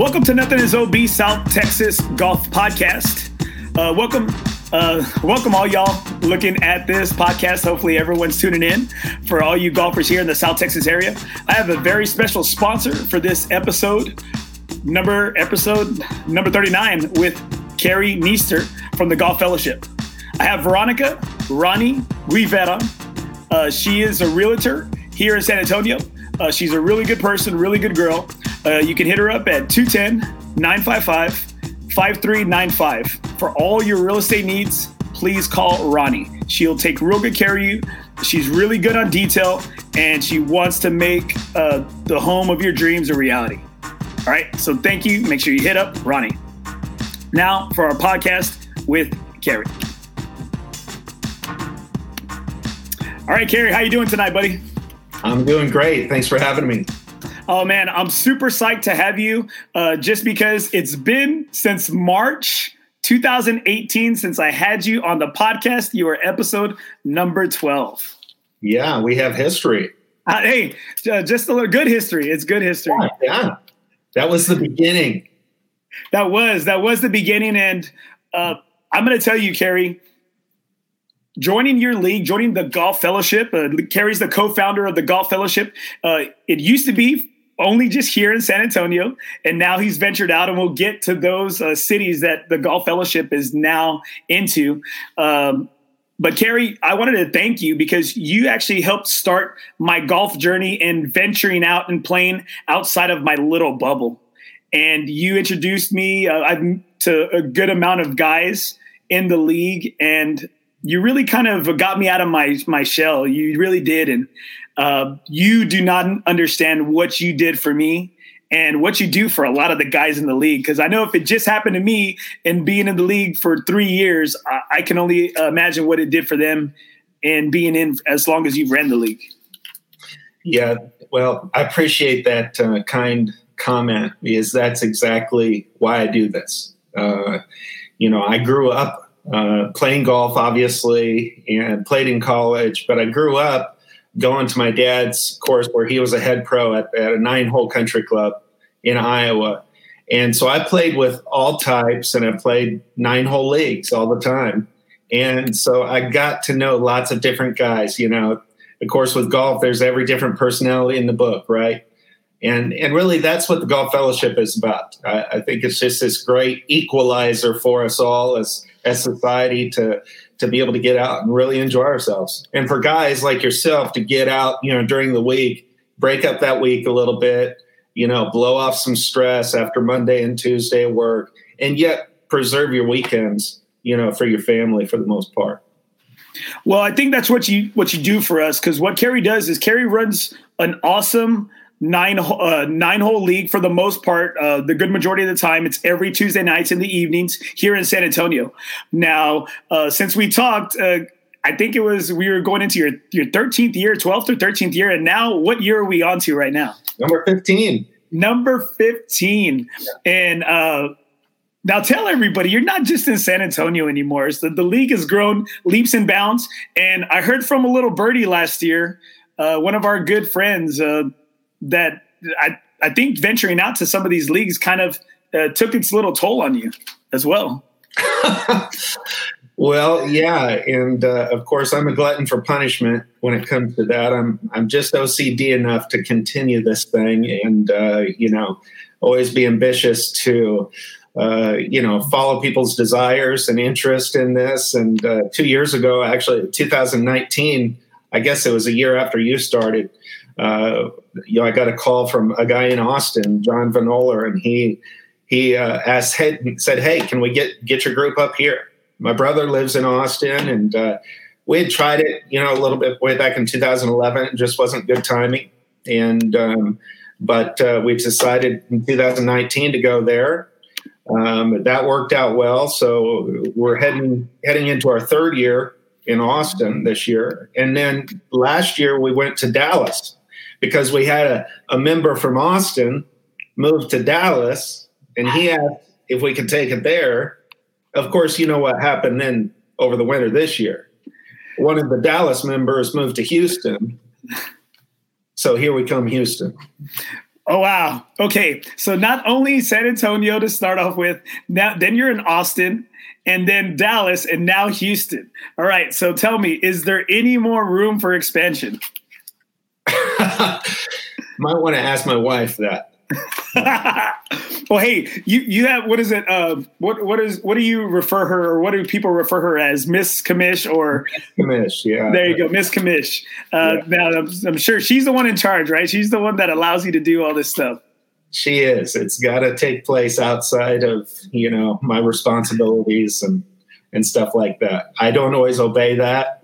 Welcome to Nothing is OB South Texas Golf Podcast. Uh, welcome, uh, welcome all y'all looking at this podcast. Hopefully, everyone's tuning in. For all you golfers here in the South Texas area, I have a very special sponsor for this episode, number episode number thirty nine with Carrie Neester from the Golf Fellowship. I have Veronica Ronnie Rivera. Uh, she is a realtor here in San Antonio. Uh, she's a really good person, really good girl. Uh, you can hit her up at 210 955 5395. For all your real estate needs, please call Ronnie. She'll take real good care of you. She's really good on detail and she wants to make uh, the home of your dreams a reality. All right, so thank you. Make sure you hit up Ronnie. Now for our podcast with Carrie. All right, Carrie, how you doing tonight, buddy? I'm doing great. Thanks for having me. Oh man, I'm super psyched to have you. Uh, just because it's been since March 2018 since I had you on the podcast. You are episode number 12. Yeah, we have history. Uh, hey, uh, just a little good history. It's good history. Yeah, yeah. that was the beginning. That was that was the beginning, and uh, I'm going to tell you, Carrie joining your league, joining the Golf Fellowship. Uh, Carrie's the co-founder of the Golf Fellowship. Uh, it used to be only just here in San Antonio, and now he's ventured out, and we'll get to those uh, cities that the Golf Fellowship is now into. Um, but Carrie, I wanted to thank you because you actually helped start my golf journey and venturing out and playing outside of my little bubble. And you introduced me uh, to a good amount of guys in the league, and you really kind of got me out of my my shell. You really did, and uh, you do not understand what you did for me and what you do for a lot of the guys in the league. Because I know if it just happened to me and being in the league for three years, I, I can only imagine what it did for them and being in as long as you've ran the league. Yeah, well, I appreciate that uh, kind comment because that's exactly why I do this. Uh, you know, I grew up uh, playing golf, obviously, and played in college. But I grew up going to my dad's course where he was a head pro at, at a nine hole country club in Iowa. And so I played with all types and I played nine hole leagues all the time. And so I got to know lots of different guys. You know, of course, with golf, there's every different personality in the book, right? And and really, that's what the Golf Fellowship is about. I, I think it's just this great equalizer for us all as as society to to be able to get out and really enjoy ourselves. And for guys like yourself to get out, you know, during the week, break up that week a little bit, you know, blow off some stress after Monday and Tuesday work, and yet preserve your weekends, you know, for your family for the most part. Well, I think that's what you what you do for us because what Carrie does is Carrie runs an awesome nine uh, nine hole league for the most part. Uh, the good majority of the time, it's every Tuesday nights in the evenings here in San Antonio. Now, uh, since we talked. Uh, I think it was we were going into your your 13th year, 12th or 13th year, and now what year are we on to right now? Number 15. Number 15. Yeah. And uh, now tell everybody you're not just in San Antonio anymore. So the league has grown leaps and bounds. And I heard from a little birdie last year, uh, one of our good friends, uh, that I, I think venturing out to some of these leagues kind of uh, took its little toll on you as well. well, yeah, and uh, of course, I'm a glutton for punishment when it comes to that. I'm I'm just OCD enough to continue this thing, and uh, you know, always be ambitious to. Uh, you know, follow people's desires and interest in this. And uh, two years ago, actually, 2019, I guess it was a year after you started uh, you know, I got a call from a guy in Austin, John Vanoler, and he he uh, asked, hey, said, "Hey, can we get get your group up here?" My brother lives in Austin, and uh, we had tried it, you know, a little bit way back in 2011. It just wasn't good timing, and um, but uh, we decided in 2019 to go there. Um, that worked out well, so we're heading heading into our third year in Austin this year, and then last year we went to Dallas because we had a, a member from Austin move to Dallas and he asked if we could take it there. Of course, you know what happened then over the winter this year. One of the Dallas members moved to Houston. So here we come, Houston. Oh wow. Okay. So not only San Antonio to start off with, now then you're in Austin and then Dallas and now Houston. All right. So tell me, is there any more room for expansion? Might want to ask my wife that. well, hey, you you have what is it? Uh, what what is what do you refer her or what do people refer her as? Miss Commish or Commish? Yeah. There you go, Miss Commish. Uh, yeah. Now I'm, I'm sure she's the one in charge, right? She's the one that allows you to do all this stuff. She is. It's got to take place outside of you know my responsibilities and and stuff like that. I don't always obey that.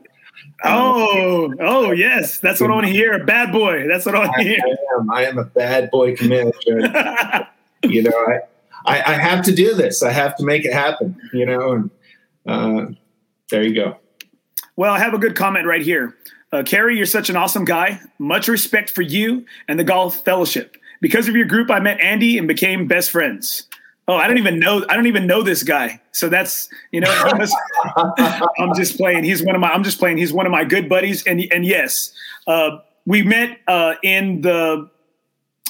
Oh, oh yes, that's what I want to hear. Bad boy. That's what I want to hear. I am. I am a bad boy commander. you know, I, I, I have to do this. I have to make it happen. You know, and uh, there you go. Well, I have a good comment right here. Uh, Kerry, you're such an awesome guy. Much respect for you and the Golf Fellowship. Because of your group, I met Andy and became best friends. Oh, I don't even know. I don't even know this guy. So that's you know. I'm just playing. He's one of my. I'm just playing. He's one of my good buddies. And and yes, uh, we met uh, in the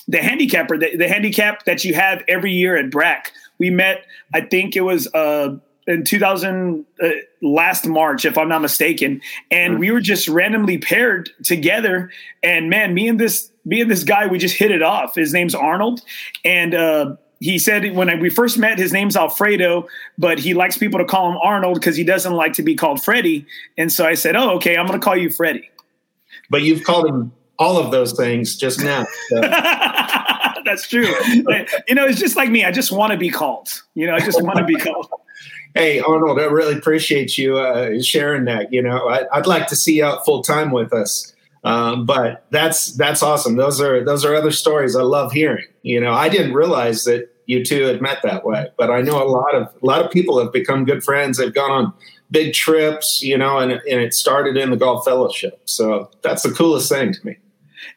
the handicapper, the, the handicap that you have every year at BRAC. We met. I think it was uh, in 2000 uh, last March, if I'm not mistaken, and we were just randomly paired together. And man, me and this me and this guy, we just hit it off. His name's Arnold, and uh, he said when we first met, his name's Alfredo, but he likes people to call him Arnold because he doesn't like to be called Freddie. And so I said, "Oh, okay, I'm going to call you Freddie." But you've called him all of those things just now. So. That's true. you know, it's just like me. I just want to be called. You know, I just want to be called. Hey Arnold, I really appreciate you uh, sharing that. You know, I, would like to see you out full time with us. Um, but that's that's awesome. Those are those are other stories I love hearing. You know, I didn't realize that you two had met that way, but I know a lot of a lot of people have become good friends. They've gone on big trips, you know, and and it started in the golf fellowship. So that's the coolest thing to me.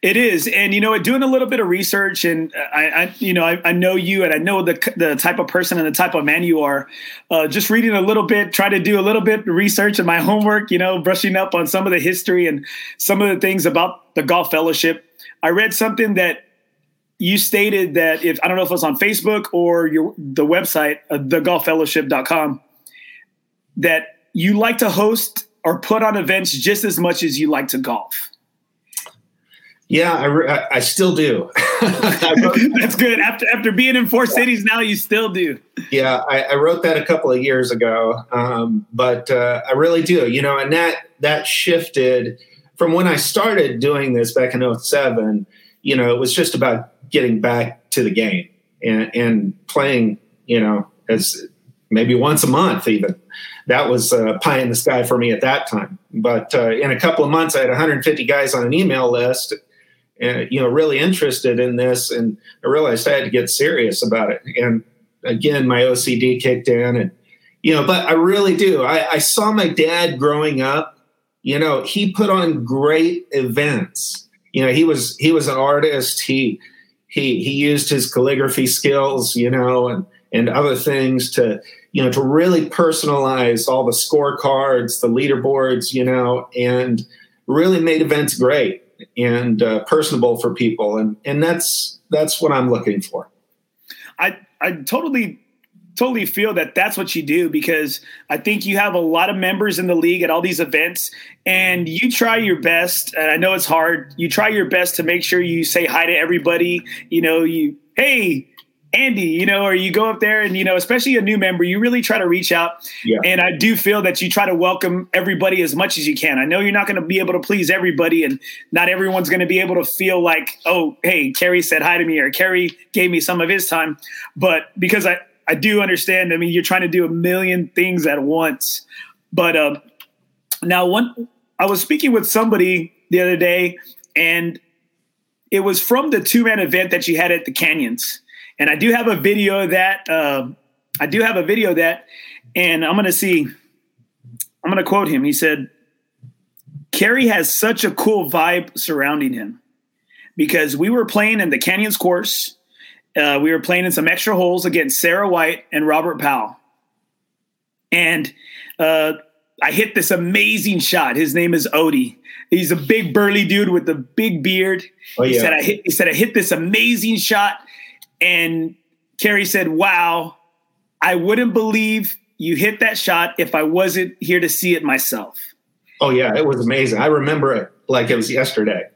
It is, and you know, doing a little bit of research, and I, I you know, I, I, know you, and I know the the type of person and the type of man you are. Uh, just reading a little bit, try to do a little bit of research and my homework. You know, brushing up on some of the history and some of the things about the golf fellowship. I read something that you stated that if I don't know if it was on Facebook or your the website, uh, thegolffellowship.com, that you like to host or put on events just as much as you like to golf. Yeah, I, re- I still do. That's good. After after being in four cities now, you still do. Yeah, I, I wrote that a couple of years ago, um, but uh, I really do. You know, and that that shifted from when I started doing this back in 07, You know, it was just about getting back to the game and, and playing. You know, as maybe once a month even. That was uh, pie in the sky for me at that time. But uh, in a couple of months, I had 150 guys on an email list and you know really interested in this and i realized i had to get serious about it. And again my ocd kicked in and you know but i really do. I, I, saw my dad growing up. You know he put on great events. You know he was he was an artist. He he he used his calligraphy skills you know and and other things to you know to really personalize all the scorecards the leaderboards you know and really made events great and uh, personable for people, and and that's that's what I'm looking for. I I totally totally feel that that's what you do because I think you have a lot of members in the league at all these events and you try your best. And I know it's hard. You try your best to make sure you say hi to everybody. You know you hey Andy, you know, or you go up there and, you know, especially a new member, you really try to reach out. Yeah. And I do feel that you try to welcome everybody as much as you can. I know you're not going to be able to please everybody and not everyone's going to be able to feel like, oh, hey, Kerry said hi to me or Kerry gave me some of his time. But because I, I do understand, I mean, you're trying to do a million things at once. But uh, now, one, I was speaking with somebody the other day and it was from the two man event that you had at the Canyons and I do have a video of that. Uh, I do have a video that, and I'm going to see. I'm going to quote him. He said, "Kerry has such a cool vibe surrounding him because we were playing in the Canyons course. Uh, we were playing in some extra holes against Sarah White and Robert Powell, and." Uh, I hit this amazing shot. His name is Odie. He's a big burly dude with a big beard. Oh, yeah. He said I hit he said I hit this amazing shot. And Kerry said, Wow, I wouldn't believe you hit that shot if I wasn't here to see it myself. Oh yeah, it was amazing. I remember it like it was yesterday.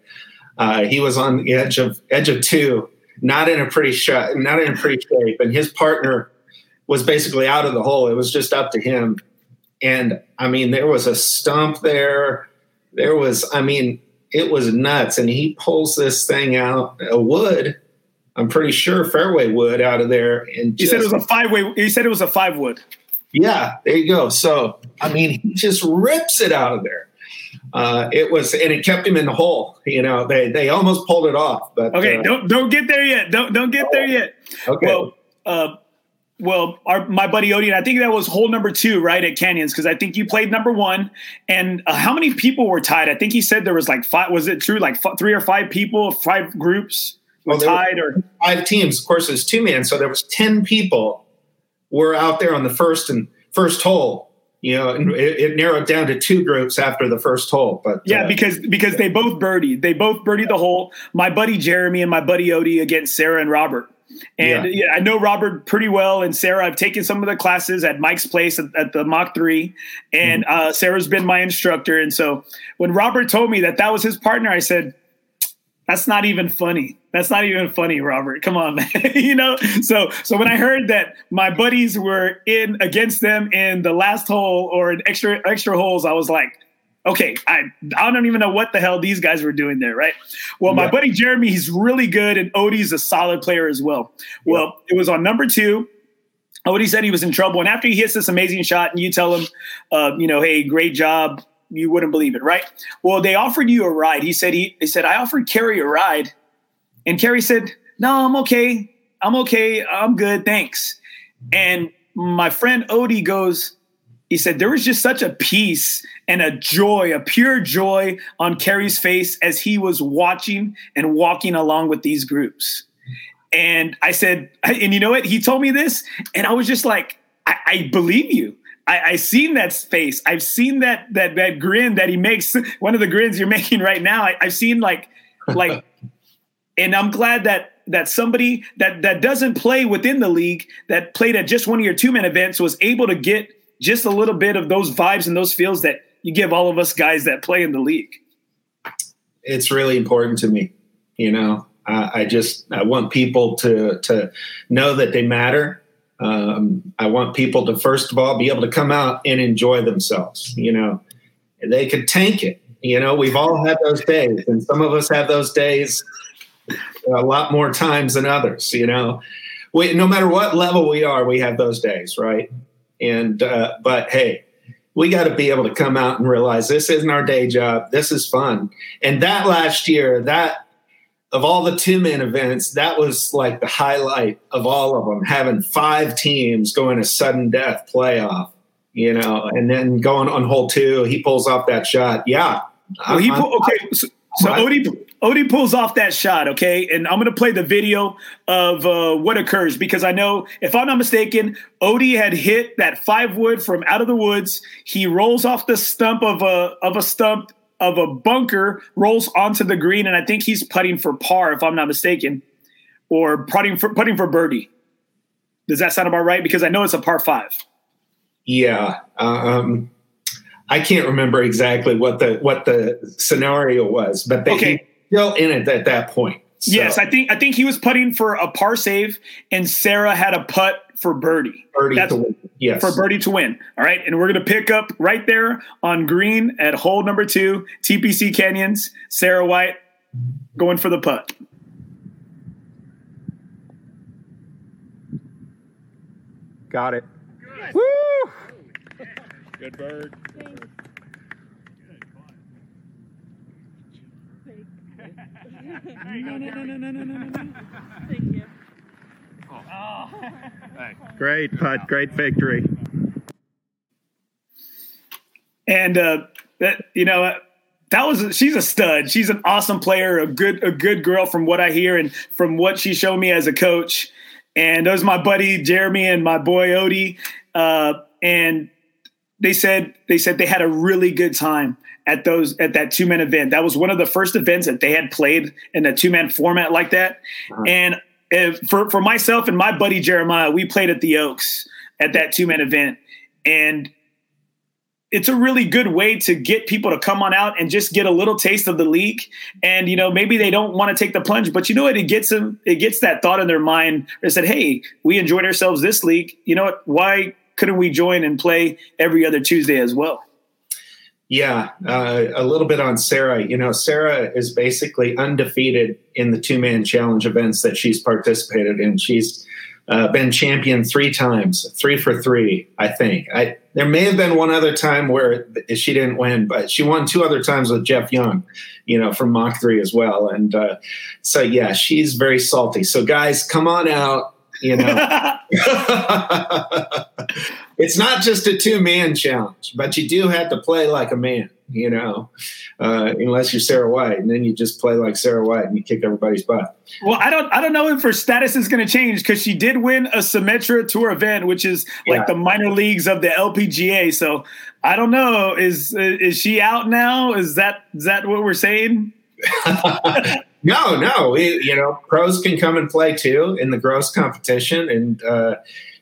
Uh, he was on the edge of edge of two, not in a pretty shot, not in a pretty shape, and his partner was basically out of the hole. It was just up to him, and I mean, there was a stump there. There was, I mean, it was nuts. And he pulls this thing out, a wood. I'm pretty sure fairway wood out of there. And he said it was a five way. He said it was a five wood. Yeah, there you go. So I mean, he just rips it out of there. Uh, it was, and it kept him in the hole. You know, they they almost pulled it off. But okay, uh, don't don't get there yet. Don't don't get there yet. Okay. Well, uh, well, our, my buddy Odie, I think that was hole number two, right at Canyons, because I think you played number one. And uh, how many people were tied? I think he said there was like five. Was it true? Like f- three or five people, five groups well, tied, or five teams. Of course, it's two man, so there was ten people were out there on the first and first hole. You know, and it, it narrowed down to two groups after the first hole. But yeah, uh, because because they both birdied, they both birdied the hole. My buddy Jeremy and my buddy Odie against Sarah and Robert. And yeah. yeah. I know Robert pretty well, and Sarah. I've taken some of the classes at Mike's place at, at the Mach Three, and mm-hmm. uh, Sarah's been my instructor. And so when Robert told me that that was his partner, I said, that's not even funny. That's not even funny, Robert. Come on, man. you know. So so when I heard that my buddies were in against them in the last hole or in extra extra holes, I was like, okay, I I don't even know what the hell these guys were doing there, right? Well, my yeah. buddy Jeremy, he's really good, and Odie's a solid player as well. Well, yeah. it was on number two. Odie said he was in trouble, and after he hits this amazing shot, and you tell him, uh, you know, hey, great job, you wouldn't believe it, right? Well, they offered you a ride. He said he, said I offered Kerry a ride, and Kerry said, "No, I'm okay. I'm okay. I'm good. Thanks." And my friend Odie goes, he said there was just such a peace and a joy, a pure joy on Kerry's face as he was watching and walking along with these groups. And I said, and you know what? He told me this, and I was just like, I, I believe you. I, I seen that face. I've seen that that that grin that he makes. One of the grins you're making right now. I, I've seen like like, and I'm glad that that somebody that that doesn't play within the league that played at just one of your two man events was able to get just a little bit of those vibes and those feels that you give all of us guys that play in the league. It's really important to me. You know, I, I just I want people to to know that they matter um, I want people to first of all be able to come out and enjoy themselves. You know, they could tank it. You know, we've all had those days, and some of us have those days a lot more times than others. You know, we, no matter what level we are, we have those days, right? And uh, but hey, we got to be able to come out and realize this isn't our day job. This is fun. And that last year, that of all the two man events, that was like the highlight of all of them. Having five teams going a sudden death playoff, you know, and then going on hole two, he pulls off that shot. Yeah. Well, he pull, okay. So, so Odie, Odie pulls off that shot, okay, and I'm going to play the video of uh, what occurs because I know, if I'm not mistaken, Odie had hit that five wood from out of the woods. He rolls off the stump of a of a stump of a bunker rolls onto the green, and I think he's putting for par, if I'm not mistaken, or putting for putting for birdie. Does that sound about right? Because I know it's a par five. Yeah, um, I can't remember exactly what the what the scenario was, but they okay. still in it at that point. So. Yes, I think I think he was putting for a par save, and Sarah had a putt for birdie. Birdie That's, to win. Yes. For birdie to win. All right. And we're going to pick up right there on green at hole number two, TPC Canyons, Sarah White going for the putt. Got it. Good. Woo! Good bird. No, no, no, no, no, no, no, no. Thank you. Oh. Great putt, great victory. And uh, that you know that was she's a stud. She's an awesome player, a good a good girl from what I hear and from what she showed me as a coach. And those my buddy Jeremy and my boy Odie. Uh, and they said they said they had a really good time at those at that two man event. That was one of the first events that they had played in a two man format like that. Uh-huh. And if, for for myself and my buddy Jeremiah, we played at the Oaks at that two man event, and it's a really good way to get people to come on out and just get a little taste of the league. And you know, maybe they don't want to take the plunge, but you know what? It gets them. It gets that thought in their mind. They said, "Hey, we enjoyed ourselves this league. You know what? Why couldn't we join and play every other Tuesday as well?" Yeah, uh, a little bit on Sarah. You know, Sarah is basically undefeated in the two man challenge events that she's participated in. She's uh, been champion three times, three for three, I think. I, there may have been one other time where she didn't win, but she won two other times with Jeff Young, you know, from Mach 3 as well. And uh, so, yeah, she's very salty. So, guys, come on out, you know. it's not just a two man challenge, but you do have to play like a man you know, uh, unless you're Sarah White, and then you just play like Sarah White and you kick everybody's butt. Well, I don't, I don't know if her status is going to change because she did win a Symetra Tour event, which is like yeah. the minor leagues of the LPGA. So I don't know, is is she out now? Is that is that what we're saying? no, no. We, you know, pros can come and play too in the gross competition, and uh,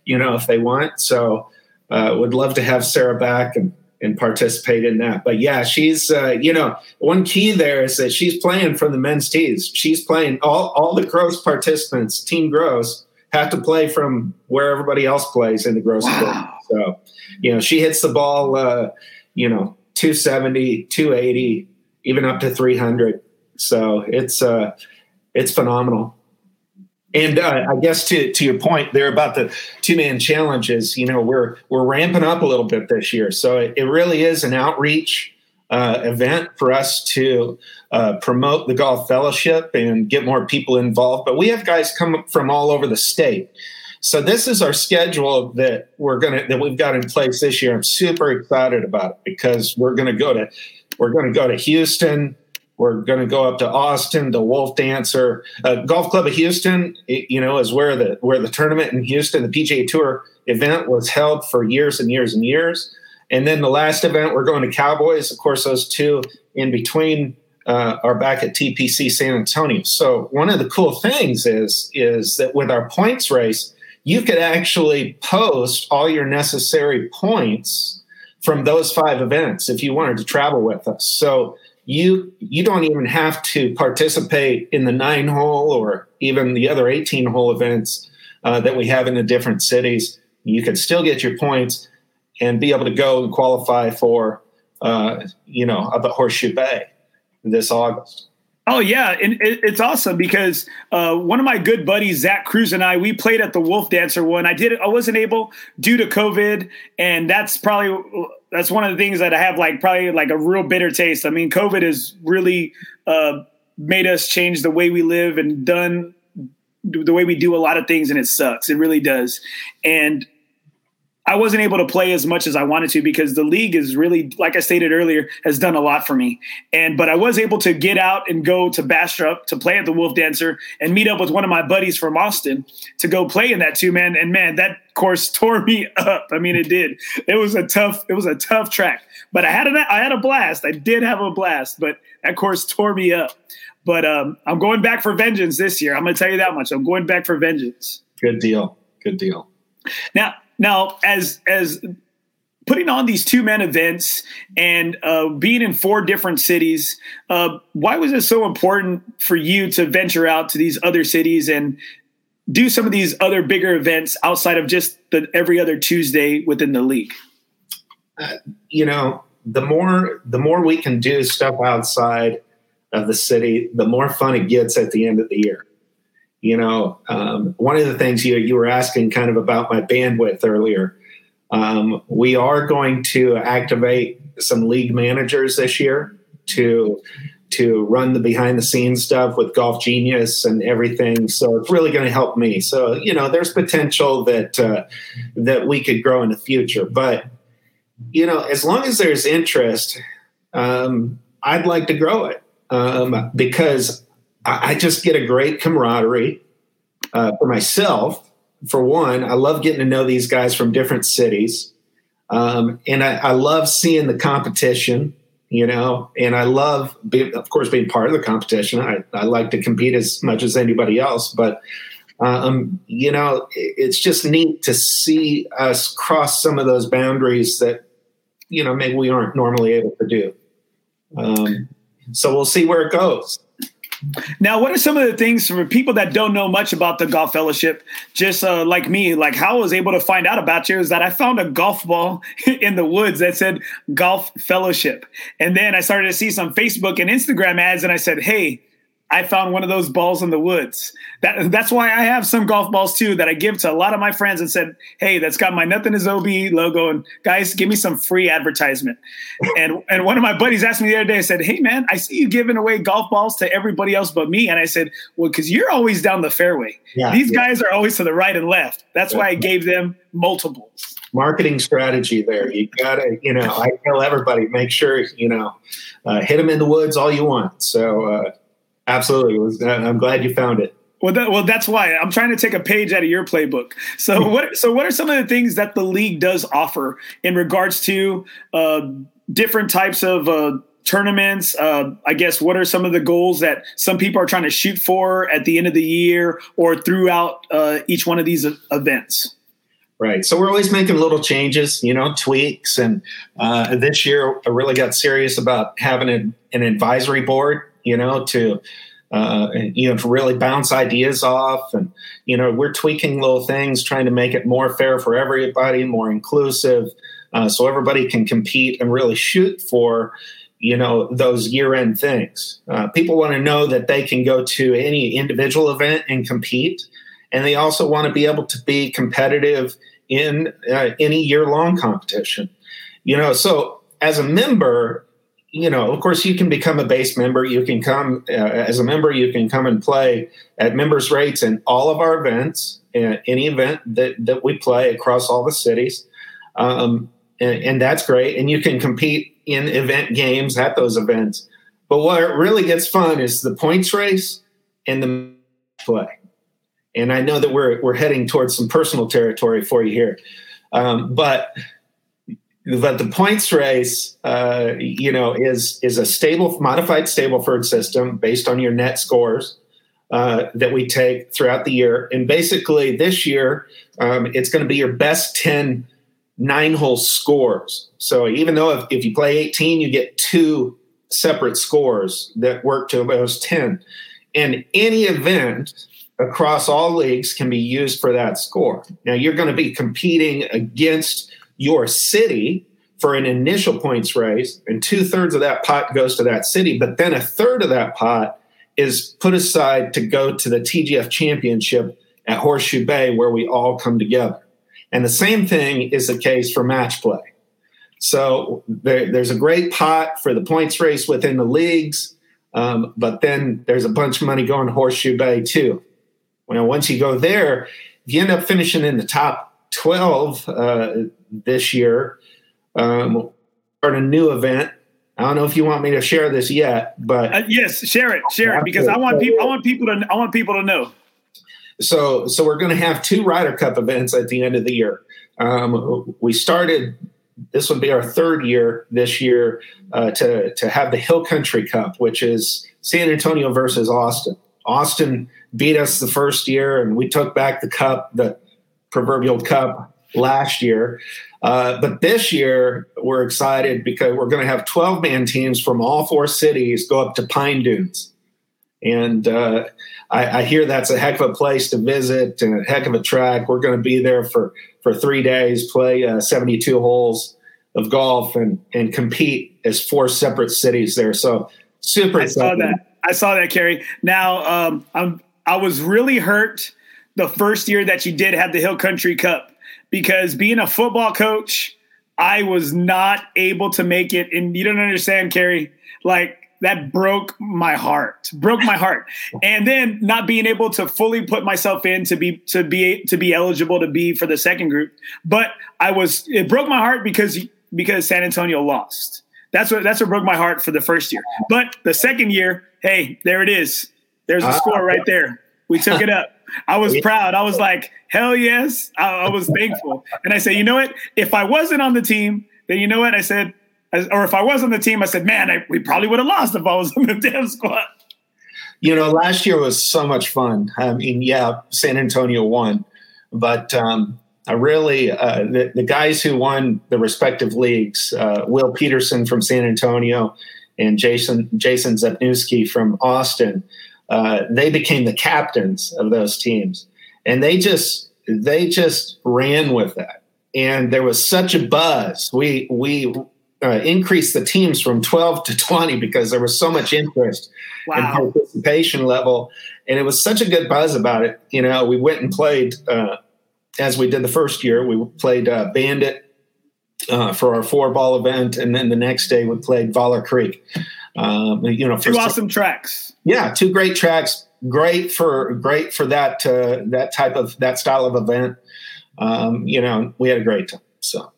you know if they want. So, uh, would love to have Sarah back and and participate in that. But yeah, she's uh, you know one key there is that she's playing from the men's tees. She's playing all all the gross participants, team gross, have to play from where everybody else plays in the gross. Wow. So you know she hits the ball, uh, you know 270, 280, even up to 300. So it's uh, it's phenomenal. And uh, I guess to to your point there about the two man challenges, you know, we're we're ramping up a little bit this year, so it, it really is an outreach uh, event for us to uh, promote the golf fellowship and get more people involved. But we have guys come from all over the state, so this is our schedule that we're gonna that we've got in place this year. I'm super excited about it because we're gonna go to we're gonna go to Houston, we're going to go up to Austin, the Wolfdancer, uh, Golf Club of Houston. It, you know, is where the where the tournament in Houston, the PGA Tour event, was held for years and years and years. And then the last event, we're going to Cowboys. Of course, those two in between uh, are back at TPC San Antonio. So one of the cool things is is that with our points race, you could actually post all your necessary points from those five events if you wanted to travel with us. So you you don't even have to participate in the nine hole or even the other 18 hole events uh, that we have in the different cities. You can still get your points and be able to go and qualify for uh, you know the horseshoe bay this august Oh yeah, and it's awesome because uh, one of my good buddies, Zach Cruz, and I, we played at the Wolfdancer one. I did, I wasn't able due to COVID, and that's probably that's one of the things that I have like probably like a real bitter taste. I mean, COVID has really uh, made us change the way we live and done the way we do a lot of things, and it sucks. It really does, and I wasn't able to play as much as I wanted to because the league is really, like I stated earlier, has done a lot for me. And but I was able to get out and go to Bastrop to play at the Wolfdancer and meet up with one of my buddies from Austin to go play in that two man. And man, that course tore me up. I mean, it did. It was a tough. It was a tough track, but I had a I had a blast. I did have a blast, but that course tore me up. But um, I'm going back for vengeance this year. I'm going to tell you that much. I'm going back for vengeance. Good deal. Good deal. Now, now, as as putting on these two men events and uh, being in four different cities, uh, why was it so important for you to venture out to these other cities and do some of these other bigger events outside of just the every other Tuesday within the league? Uh, you know, the more the more we can do stuff outside of the city, the more fun it gets at the end of the year. You know, um, one of the things you you were asking kind of about my bandwidth earlier. Um, we are going to activate some league managers this year to to run the behind the scenes stuff with Golf Genius and everything. So it's really going to help me. So you know, there's potential that uh, that we could grow in the future. But you know, as long as there's interest, um, I'd like to grow it um, because I, just get a great camaraderie uh, for myself. For one, I love getting to know these guys from different cities. Um, and I, I, love seeing the competition, you know, and I love, of course, being part of the competition. I, I like to compete as much as anybody else, but um, you know, it's just neat to see us cross some of those boundaries that, you know, maybe we aren't normally able to do. Um, so we'll see where it goes. Now, what are some of the things for people that don't know much about the golf fellowship, just uh, like me, like how I was able to find out about you is that I found a golf ball in the woods that said golf fellowship. And then I started to see some Facebook and Instagram ads and I said, hey, I found one of those balls in the woods. That that's why I have some golf balls too that I give to a lot of my friends and said, "Hey, that's got my Nothing is OB logo and guys, give me some free advertisement." and and one of my buddies asked me the other day. I said, "Hey, man, I see you giving away golf balls to everybody else but me." And I said, "Well, because you're always down the fairway. Yeah, These yeah. guys are always to the right and left. That's yeah. why I gave them multiples." Marketing strategy there. You gotta, you know, I tell everybody, make sure you know, uh, hit them in the woods all you want. So. Uh, Absolutely. Was, I'm glad you found it. Well, that, well, that's why I'm trying to take a page out of your playbook. So, what? So, what are some of the things that the league does offer in regards to uh, different types of uh, tournaments? Uh, I guess what are some of the goals that some people are trying to shoot for at the end of the year or throughout uh, each one of these events? Right. So we're always making little changes, you know, tweaks. And uh, this year, I really got serious about having an, an advisory board you know, to uh, you know to really bounce ideas off, and you know, we're tweaking little things, trying to make it more fair for everybody, more inclusive, uh, so everybody can compete and really shoot for you know those year-end things. Uh, people want to know that they can go to any individual event and compete, and they also want to be able to be competitive in uh, any year-long competition. You know, so as a member, you know, of course, you can become a base member. You can come uh, as a member. You can come and play at members' rates in all of our events, uh, any event that that we play across all the cities, um, and, and, that's great. And you can compete in event games at those events. But what really gets fun is the points race and the play. And I know that we're we're heading towards some personal territory for you here, um, but but the points race, uh, you know, is is a stable modified Stableford system based on your net scores uh, that we take throughout the year. And basically, this year um, it's going to be your best 10 nine hole scores. So even though if, if you play 18, you get two separate scores that work to those 10. And any event across all leagues can be used for that score. Now you're going to be competing against your city for an initial points race, and two thirds of that pot goes to that city, but then a third of that pot is put aside to go to the TGF championship at Horseshoe Bay, where we all come together. And the same thing is the case for match play. So there, there's a great pot for the points race within the leagues, um, but then there's a bunch of money going to Horseshoe Bay too. Well, once you go there, if you end up finishing in the top 12 uh, this year. Um, start a new event. I don't know if you want me to share this yet, but uh, yes, share it, share it, because I want people. I want people to. I want people to know. So, so we're going to have two Ryder Cup events at the end of the year. Um, we started. This would be our third year this year uh, to to have the Hill Country Cup, which is San Antonio versus Austin. Austin beat us the first year, and we took back the cup. The proverbial cup last year. Uh, but this year, we're excited because we're going to have 12 man teams from all four cities go up to Pine Dunes. And uh, I, I, hear that's a heck of a place to visit and a heck of a track. We're going to be there for, for three days, play uh, 72 holes of golf, and, and compete as four separate cities there. So super I excited. saw that. I saw that, Kerry. Now, um, I'm, I was really hurt the first year that you did have the Hill Country Cup because being a football coach, I was not able to make it. And you don't understand, Carrie, Like that broke my heart broke my heart. And then not being able to fully put myself in to be to be to be eligible to be for the second group. But i was it broke my heart because because san antonio lost. That's what that's what broke my heart for the first year. But the second year hey there it is. There's the ah. score right there. We took it up I was proud. I was like, hell yes. I, I was thankful. And I said, you know what? If I wasn't on the team, then you know what? I said, or if I was on the team, I said, man, I, we probably would have lost if I was on the damn squad. You know, last year was so much fun. I mean, yeah, San Antonio won, but um, I really uh, the, the, guys who won the respective leagues, uh, Will Peterson from San Antonio and Jason Jason Zepnewski from Austin, uh, they became the captains of those teams, and they just they just ran with that, and there was such a buzz. We we uh, increased the teams from 12 to 20 because there was so much interest wow. and participation level. And it was such a good buzz about it. You know, we went and played, uh, as we did the first year, we played uh, Bandit uh, for our four ball event. And then the next day we played Vaaler Creek. Um, you know, two awesome tracks. Yeah, two great tracks. Great for great for that uh, that type of that style of event. Um, you know, we had a great time. So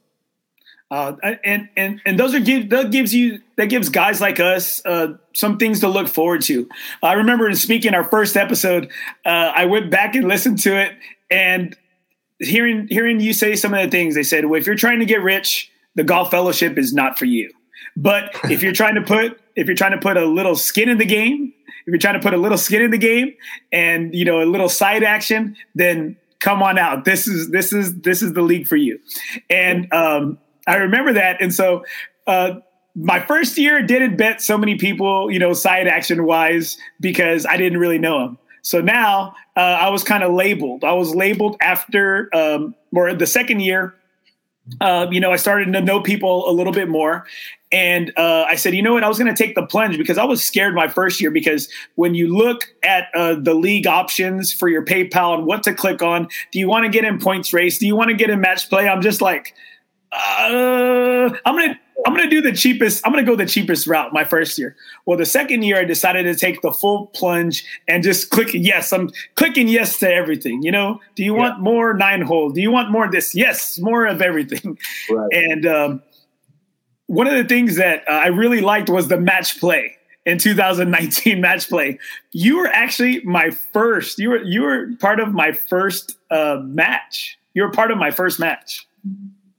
uh, and and and those are give that gives you that gives guys like us uh, some things to look forward to. I remember in speaking our first episode, uh, I went back and listened to it, and hearing hearing you say some of the things they said. Well, if you're trying to get rich, the golf fellowship is not for you. But if you're trying to put if you're trying to put a little skin in the game, if you're trying to put a little skin in the game, and you know a little side action, then come on out. This is this is this is the league for you. And um, I remember that. And so uh, my first year didn't bet so many people, you know, side action wise, because I didn't really know them. So now uh, I was kind of labeled. I was labeled after, um, or the second year, uh, you know, I started to know people a little bit more. And uh, I said, you know what? I was going to take the plunge because I was scared my first year. Because when you look at uh, the league options for your PayPal and what to click on, do you want to get in points race? Do you want to get in match play? I'm just like, uh, I'm gonna I'm gonna do the cheapest. I'm gonna go the cheapest route my first year. Well, the second year I decided to take the full plunge and just click yes. I'm clicking yes to everything. You know, do you yeah. want more nine hole? Do you want more of this? Yes, more of everything. Right. And um, one of the things that uh, I really liked was the match play in 2019 match play. You were actually my first. You were you were part of my first uh, match. You were part of my first match.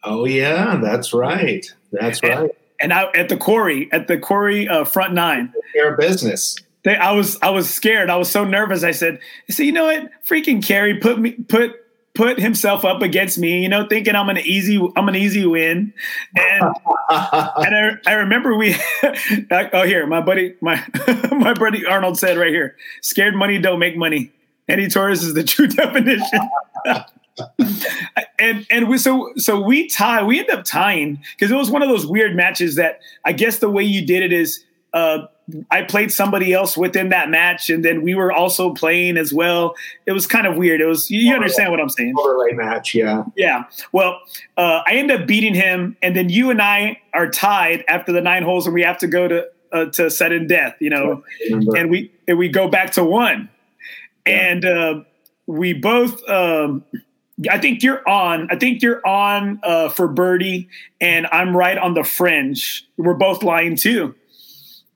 Oh yeah, that's right. That's right. And, I, at the quarry, at the quarry uh, front nine, their business. They, I was I was scared. I was so nervous. I said, "So you know what? Freaking Kerry put me put put himself up against me. You know, thinking I'm an easy I'm an easy win." And and I, I remember we oh here my buddy my my buddy Arnold said right here, "Scared money don't make money." Eddie Torres is the true definition and and we so so we tie we end up tying because it was one of those weird matches that I guess the way you did it is uh, I played somebody else within that match, and then we were also playing as well. It was kind of weird. It was you understand what I'm saying? Overlay match, yeah, yeah. Well, uh, I end up beating him, and then you and I are tied after the nine holes, and we have to go to uh, to sudden death, you know, and we and we go back to one, yeah. and uh, we both. Um, I think you're on. I think you're on uh, for birdie, and I'm right on the fringe. We're both lying too.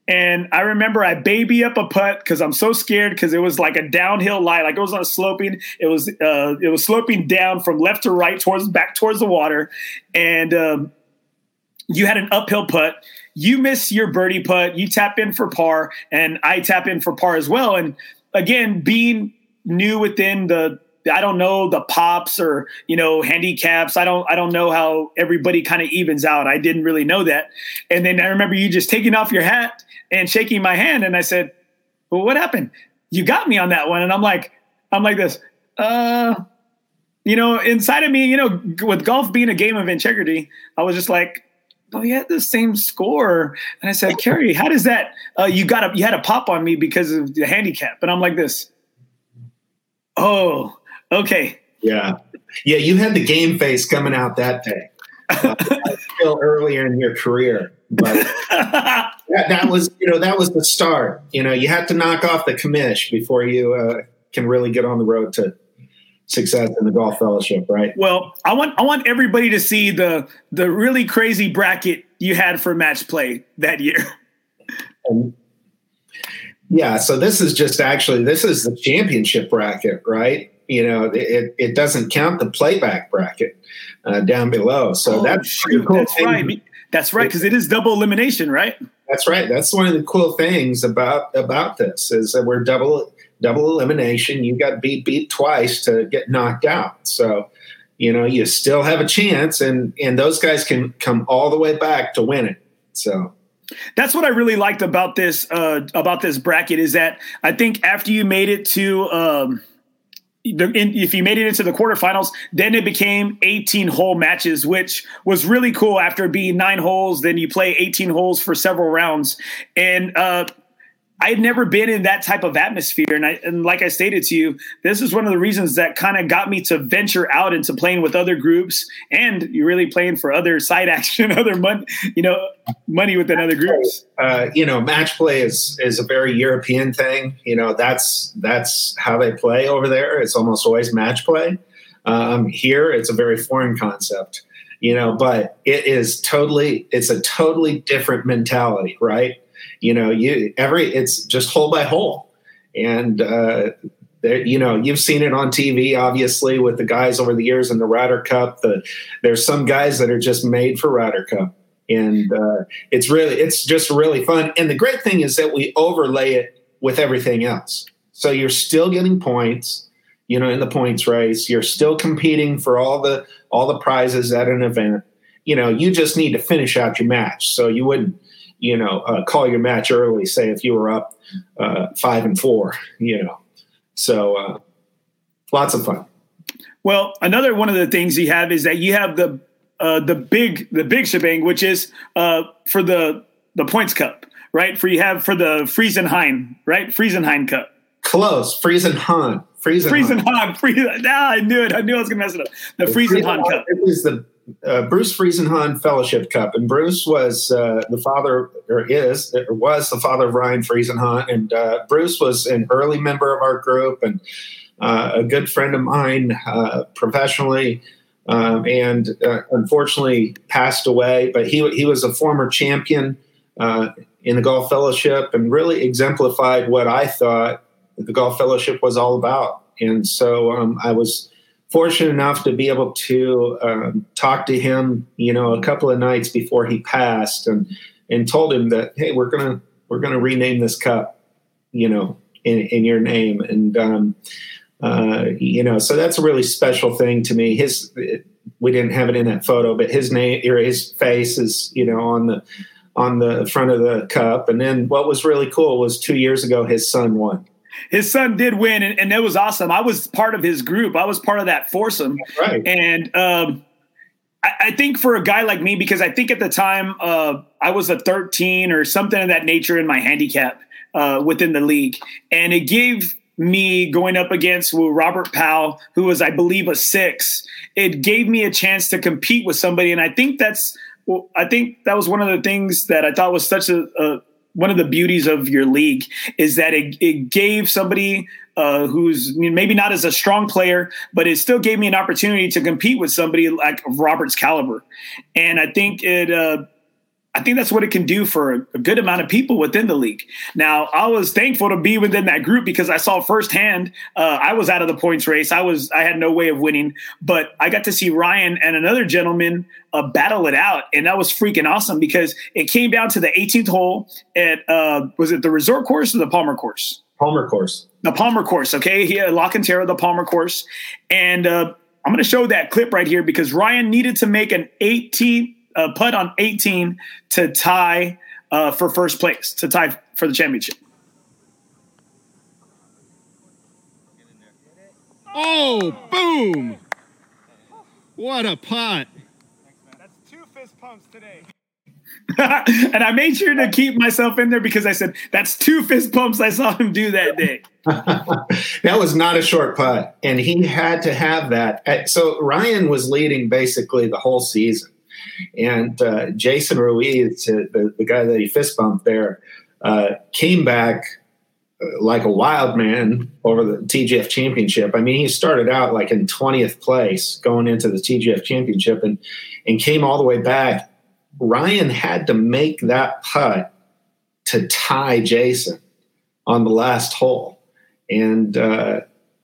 And I remember I baby up a putt because I'm so scared because it was like a downhill lie, like it was on a sloping. It was uh, it was sloping down from left to right towards back towards the water, and um, you had an uphill putt. You miss your birdie putt. You tap in for par, and I tap in for par as well. And again, being new within the I don't know the pops or you know handicaps. I don't I don't know how everybody kind of evens out. I didn't really know that. And then I remember you just taking off your hat and shaking my hand, and I said, "Well, what happened? You got me on that one." And I'm like, I'm like this. Uh, you know, inside of me, you know, with golf being a game of integrity, I was just like, oh, you had the same score. And I said, Kerry, how does that? Uh, you got a, you had a pop on me because of the handicap. And I'm like this. Oh, Okay. Yeah. Yeah, you had the game face coming out that day. Uh, still earlier in your career, but that, that, was you know that was the start. You know, you had to knock off the commish before you uh, can really get on the road to success in the golf fellowship, right? Well, I want I want everybody to see the the really crazy bracket you had for match play that year. Um, Yeah, so this is just actually this is the championship bracket, right? You know, it, it doesn't count the playback bracket uh, down below. So oh, that's shoot, cool that's thing. right. That's right because it is double elimination, right? That's right. That's one of the cool things about about this is that we're double double elimination. You got beat beat twice to get knocked out. So you know you still have a chance, and and those guys can come all the way back to win it. So that's what I really liked about this uh, about this bracket is that I think after you made it to um, if you made it into the quarterfinals, then it became 18 hole matches, which was really cool. After being nine holes, then you play 18 holes for several rounds, and uh, I had never been in that type of atmosphere. And, I, and like I stated to you, this is one of the reasons that kind of got me to venture out into playing with other groups and you're really playing for other side action, other money, you know, money within other groups. Uh, you know, match play is, is a very European thing. You know, that's, that's how they play over there. It's almost always match play. Um, here, it's a very foreign concept, you know, but it is totally, it's a totally different mentality, right? You know you every it's just hole by hole. And uh there, you know you've seen it on tv obviously with the guys over the years in the Ryder Cup the there's some guys that are just made for Ryder Cup. And uh, it's really it's just really fun. And the great thing is that we overlay it with everything else. So you're still getting points you know in the points race. You're still competing for all the all the prizes at an event. You know you just need to finish out your match. So you wouldn't you know, uh, call your match early. Say if you were up uh, five and four, you know. So uh, lots of fun. Well, another one of the things you have is that you have the uh, the big the big shebang, which is uh, for the the points cup, right? For you have for the Friesenheim, right? Friesenheim Cup. Close, Friesenheim. Friesenheim. Friesenheim. Friesen, ah, I knew it. I knew I was going to mess it up. The Friesenheim Cup. It is the uh, Bruce Friesenhahn Fellowship Cup, and Bruce was uh, the father, or is, or was the father of Ryan Friesenhahn, and uh, Bruce was an early member of our group and uh, a good friend of mine uh, professionally, um, and uh, unfortunately passed away. But he he was a former champion in the Golf Fellowship, and really exemplified what I thought the Golf Fellowship was all about. And so um, I was fortunate enough to be able to um, talk to him, you know, a couple of nights before he passed, and and told him that hey, we're gonna we're gonna rename this cup, you know, in, in your name, and um, uh, you know, so that's a really special thing to me. His we didn't have it in that photo, but his name or his face is you know on the on the front of the cup. And then what was really cool was two years ago his son won his son did win, and, and that was awesome. I was part of his group. I was part of that foursome. Right. And um, I, I, think for a guy like me, because I think at the time uh, I was a 13 or something of that nature in my handicap uh, within the league, and it gave me going up against Robert Powell, who was, I believe, a six. It gave me a chance to compete with somebody, and I think that's. Well, I think that was one of the things that I thought was such a, a one of the beauties of your league is that it, it gave somebody uh, who's maybe not as a strong player, but it still gave me an opportunity to compete with somebody like Robert's caliber. And I think it uh, I think that's what it can do for a good amount of people within the league. Now, I was thankful to be within that group because I saw firsthand uh, I was out of the points race. I was I had no way of winning, but I got to see Ryan and another gentleman uh, battle it out, and that was freaking awesome because it came down to the 18th hole at uh, was it the resort course or the Palmer course? Palmer course. The Palmer course. Okay, here La Cantera, the Palmer course, and uh, I'm going to show that clip right here because Ryan needed to make an 18 uh, putt on 18 to tie uh, for first place, to tie for the championship. Oh, boom! What a putt. That's two fist pumps today. and I made sure to keep myself in there because I said, that's two fist pumps I saw him do that day. that was not a short putt. And he had to have that. Uh, so Ryan was leading basically the whole season. And uh, Jason Ruiz, the, the, guy that he fist bumped there, uh, came back uh, like a wild man over the TGF championship. I mean, he started out like in 20th place going into the TGF championship and, and came all the way back. Ryan had to make that putt to tie Jason on the last hole, and uh,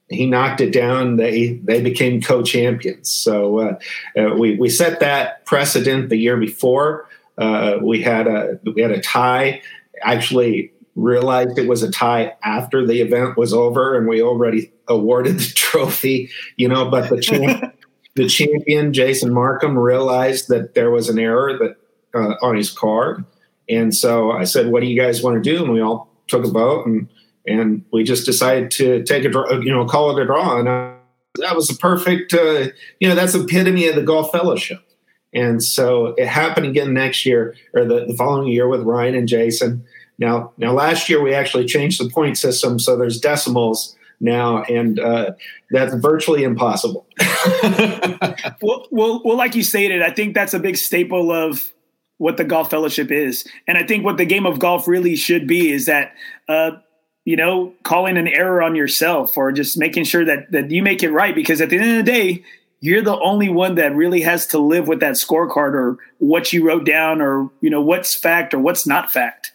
he knocked it down. They they became co-champions. So uh, uh, we we set that precedent the year before. Uh, we had a we had a tie. Actually, realized it was a tie after the event was over, and we already awarded the trophy. You know, but the champ, the champion Jason Markham realized that there was an error that uh, on his card, and so I said, "What do you guys want to do?" And we all took a vote and and we just decided to take a draw, you know, call it a draw. And uh, that was a perfect, uh, you know, that's epitome of the golf fellowship. And so it happened again next year or the, the following year with Ryan and Jason. Now, now last year we actually changed the point system, so there's decimals now, and uh, that's virtually impossible. well, well, well, like you stated, I think that's a big staple of what the golf fellowship is, and I think what the game of golf really should be is that uh, you know, calling an error on yourself or just making sure that that you make it right because at the end of the day, you're the only one that really has to live with that scorecard or what you wrote down or you know what's fact or what's not fact.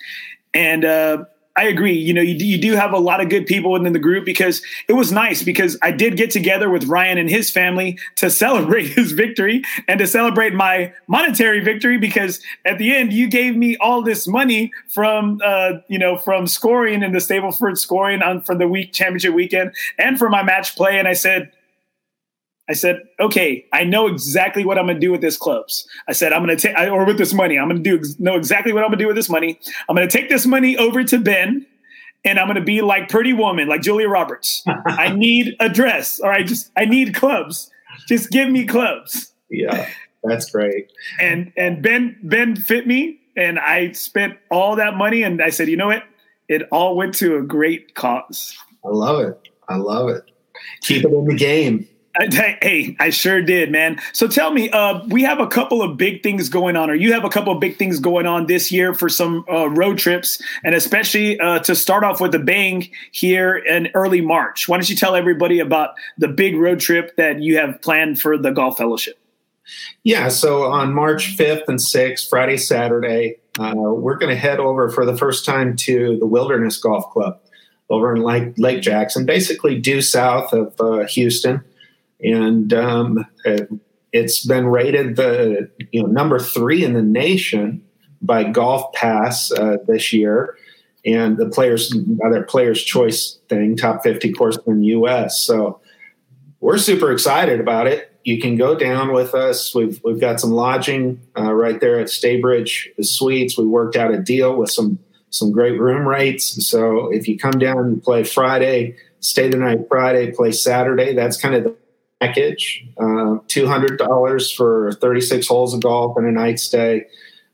And uh, I agree. You know, you, you do have a lot of good people within the group because it was nice because I did get together with Ryan and his family to celebrate his victory and to celebrate my monetary victory because at the end you gave me all this money from uh, you know from scoring in the Stableford scoring on for the week championship weekend and for my match play and I said I said, okay, I know exactly what I'm going to do with this clubs. I said, I'm going to take, or with this money, I'm going to do know exactly what I'm going to do with this money. I'm going to take this money over to Ben, and I'm going to be like Pretty Woman, like Julia Roberts. I need a dress, or I just I need clubs. Just give me clubs. Yeah, that's great. and and Ben Ben fit me, and I spent all that money, and I said, you know what? It all went to a great cause. I love it. I love it. Keep it in the game. Hey, I sure did, man. So tell me, uh, we have a couple of big things going on, or you have a couple of big things going on this year for some uh, road trips, and especially uh, to start off with a bang here in early March. Why don't you tell everybody about the big road trip that you have planned for the Golf Fellowship? Yeah, so on March 5th and 6th, Friday, Saturday, uh, we're going to head over for the first time to the Wilderness Golf Club over in Lake, Lake Jackson, basically due south of uh, Houston and um, it's been rated the you know number three in the nation by Golf Pass uh, this year, and the players other players choice thing top 50 course in the U.S. So we're super excited about it. You can go down with us. We've we've got some lodging uh, right there at Staybridge Suites. We worked out a deal with some some great room rates. So if you come down and play Friday, stay the night Friday, play Saturday. That's kind of the package uh, $200 for 36 holes of golf and a night stay.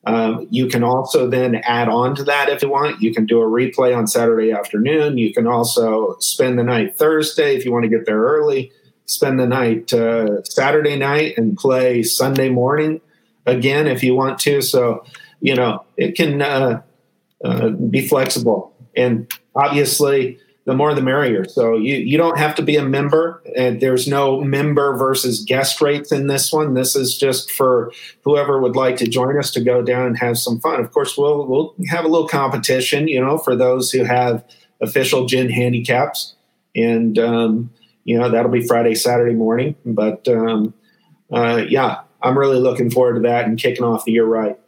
Um, you can also then add on to that if you want. You can do a replay on Saturday afternoon. You can also spend the night Thursday if you want to get there early. Spend the night uh, Saturday night and play Sunday morning again if you want to. So, you know, it can uh, uh be flexible. And obviously, the more the merrier. So you you don't have to be a member, and there's no member versus guest rates in this one. This is just for whoever would like to join us to go down and have some fun. Of course, we'll we'll have a little competition, you know, for those who have official GHIN handicaps, and um, you know that'll be Friday, Saturday morning. But um, uh, yeah, I'm really looking forward to that and kicking off the year right.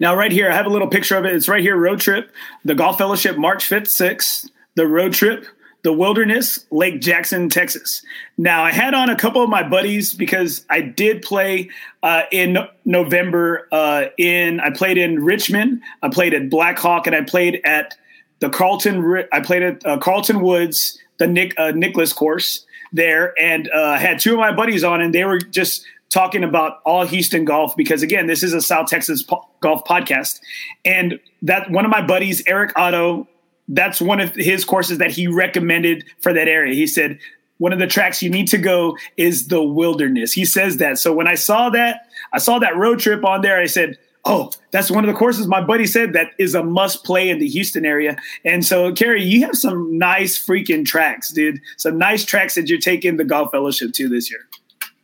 Now, right here, I have a little picture of it. It's right here, road trip, the Golf Fellowship, March 5th, 6th the road trip, the wilderness, Lake Jackson, Texas. Now, I had on a couple of my buddies because I did play uh, in November. Uh, in I played in Richmond, I played at Black Hawk, and I played at the Carlton. I played at uh, Carlton Woods, the Nick uh, Nicklaus course there, and uh, had two of my buddies on, and they were just talking about all Houston golf because again, this is a South Texas po- golf podcast, and that one of my buddies, Eric Otto, that's one of his courses that he recommended for that area. He said one of the tracks you need to go is the wilderness. He says that. So when I saw that, I saw that road trip on there. I said, "Oh, that's one of the courses my buddy said that is a must play in the Houston area." And so, Kerry, you have some nice freaking tracks, dude. Some nice tracks that you're taking the golf fellowship to this year.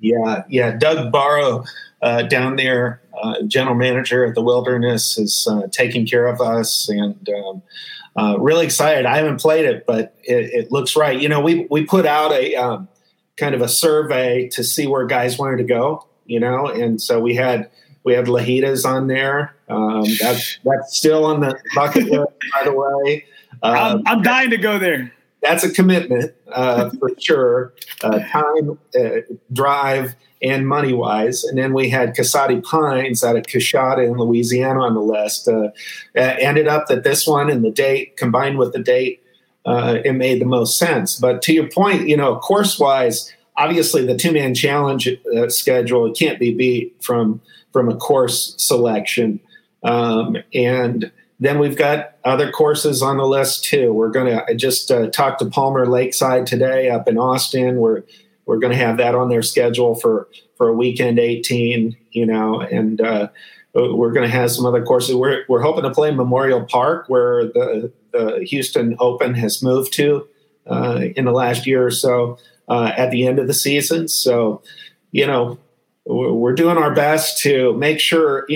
Yeah, yeah. Doug Barrow uh, down there, uh, general manager of the Wilderness, is uh, taking care of us, and um, uh, really excited. I haven't played it, but it, it, looks right. You know, we we put out a um, kind of a survey to see where guys wanted to go. You know, and so we had we had Lajitas on there. Um, that's that's still on the bucket list, by the way. I'm, I'm dying to go there that's a commitment uh, for sure. Uh, time, uh, drive, and money wise. And then we had Koasati Pines out of Coushatta in Louisiana on the list. Uh, ended up that this one and the date combined with the date, uh, it made the most sense. But to your point, you know, course wise, obviously the two man challenge uh, schedule it can't be beat from from a course selection. Um, and then we've got other courses on the list too. We're going to just uh, talked to Palmer Lakeside today up in Austin. We're we're going to have that on their schedule for for a weekend 18. You know, and uh, we're going to have some other courses. We're we're hoping to play Memorial Park where the the Houston Open has moved to uh, in the last year or so uh, at the end of the season. So, you know, we're doing our best to make sure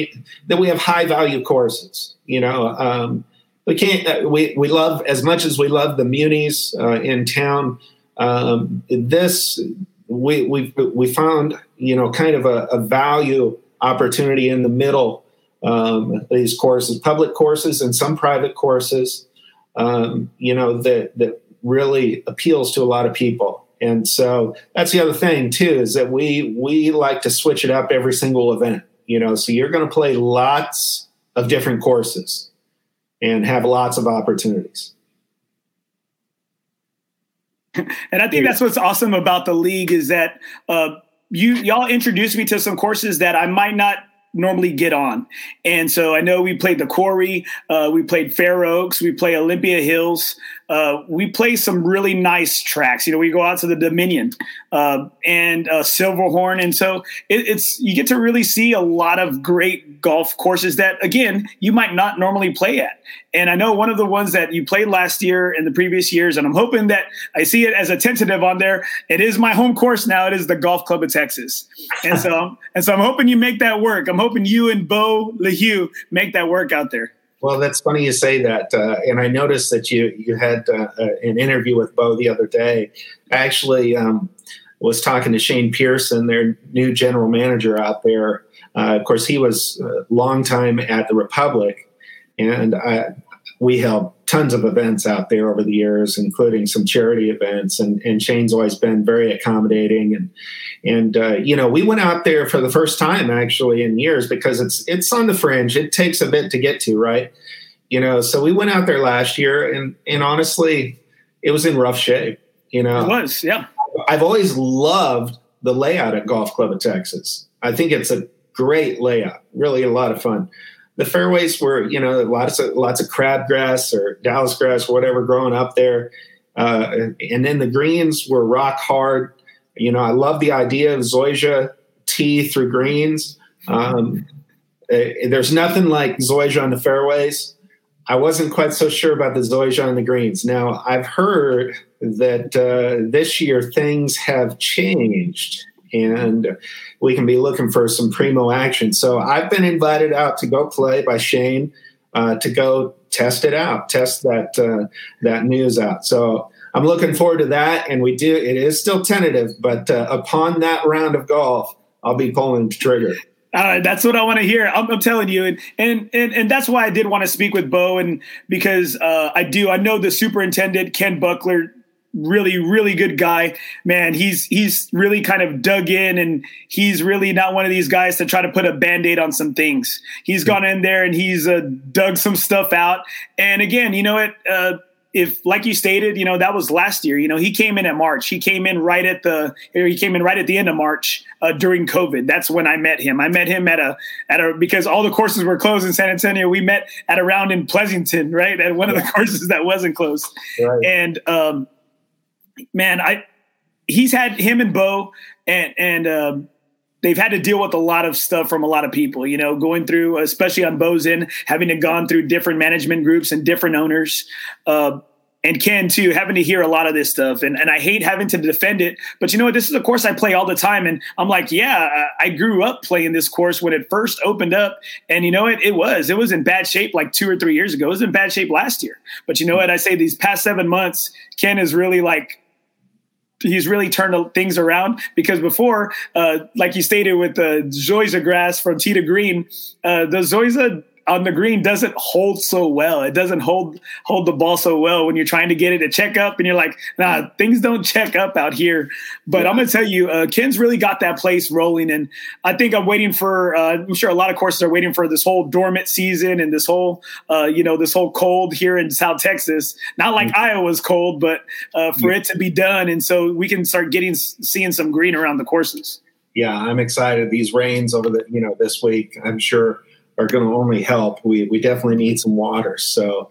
that we have high value courses. You know, um, we can't. Uh, we we love as much as we love the munis uh, in town. Um, this we we we found you know kind of a, a value opportunity in the middle. Um, these courses, public courses, and some private courses. Um, you know that that really appeals to a lot of people. And so that's the other thing too is that we we like to switch it up every single event. You know, so you're going to play lots of different courses and have lots of opportunities. And I think that's what's awesome about the league is that uh, you y'all introduced me to some courses that I might not normally get on. And so I know we played the Quarry, uh, we played Fair Oaks, we play Olympia Hills, uh, we play some really nice tracks. You know, we go out to the Dominion uh, and uh, Silverhorn, and so it, it's you get to really see a lot of great golf courses that, again, you might not normally play at. And I know one of the ones that you played last year and the previous years, and I'm hoping that I see it as a tentative on there. It is my home course now. It is the Golf Club of Texas, and so and so I'm hoping you make that work. I'm hoping you and Bo LeHue make that work out there. Well, that's funny you say that, uh, and I noticed that you you had uh, uh, an interview with Bo the other day. I actually um, was talking to Shane Pearson, their new general manager out there. Uh, of course, he was a long time at the Republic, and I, we held tons of events out there over the years, including some charity events. And, and Shane's always been very accommodating. And and uh, you know, we went out there for the first time actually in years because it's it's on the fringe. It takes a bit to get to, right? You know, so we went out there last year, and and honestly, it was in rough shape. You know, it was. Yeah, I've always loved the layout at Golf Club of Texas. I think it's a great layout, really a lot of fun the fairways were, you know, lots of lots of crabgrass or Dallas grass whatever growing up there, uh, and then the greens were rock hard. You know, I love the idea of Zoysia tee through greens. Um, eh, there's nothing like Zoysia on the fairways. I wasn't quite so sure about the Zoysia on the greens. Now I've heard that uh, this year things have changed and we can be looking for some primo action. So I've been invited out to go play by Shane uh, to go test it out, test that uh, that news out. So I'm looking forward to that. And we do it is still tentative, but uh, upon that round of golf, I'll be pulling the trigger. Uh, that's what I want to hear. I'm, I'm, telling you, and, and and and that's why I did want to speak with Bo, and because uh, I do, I know the superintendent Ken Buckler really really good guy. Man he's he's really kind of dug in and he's really not one of these guys to try to put a band-aid on some things. He's gone in there and he's uh, dug some stuff out. And again you know it uh, if like you stated you know that was last year you know he came in at march. He came in right at the he came in right at the end of march uh, during covid. That's when i met him. I met him at a at a because all the courses were closed in san antonio. We met at a round in pleasanton right? At one of the courses that wasn't closed. Right. and um man, I he's had him and Bo and and um, they've had to deal with a lot of stuff from a lot of people, you know, going through, especially on Bo's end, having to gone through different management groups and different owners. Uh, and Ken too, having to hear a lot of this stuff, and and I hate having to defend it. But you know what? This is a course I play all the time, and I'm like, yeah, I grew up playing this course when it first opened up, and you know what? It was it was in bad shape like two or three years ago. It was in bad shape last year, but you know what? I say these past seven months, Ken is really like he's really turned things around because before, uh, like you stated with the Zoysia grass from to Green, uh, the Zoysia on the green doesn't hold so well. It doesn't hold hold the ball so well when you're trying to get it to check up, and you're like, nah, things don't check up out here. But yeah. I'm gonna tell you, uh, Ken's really got that place rolling, and I think I'm waiting for. Uh, I'm sure a lot of courses are waiting for this whole dormant season and this whole, uh, you know, this whole cold here in South Texas. Not like mm-hmm. Iowa's cold, but uh, for yeah. it to be done, and so we can start getting seeing some green around the courses. Yeah, I'm excited. These rains over the you know this week, I'm sure are going to only help. We we definitely need some water. So,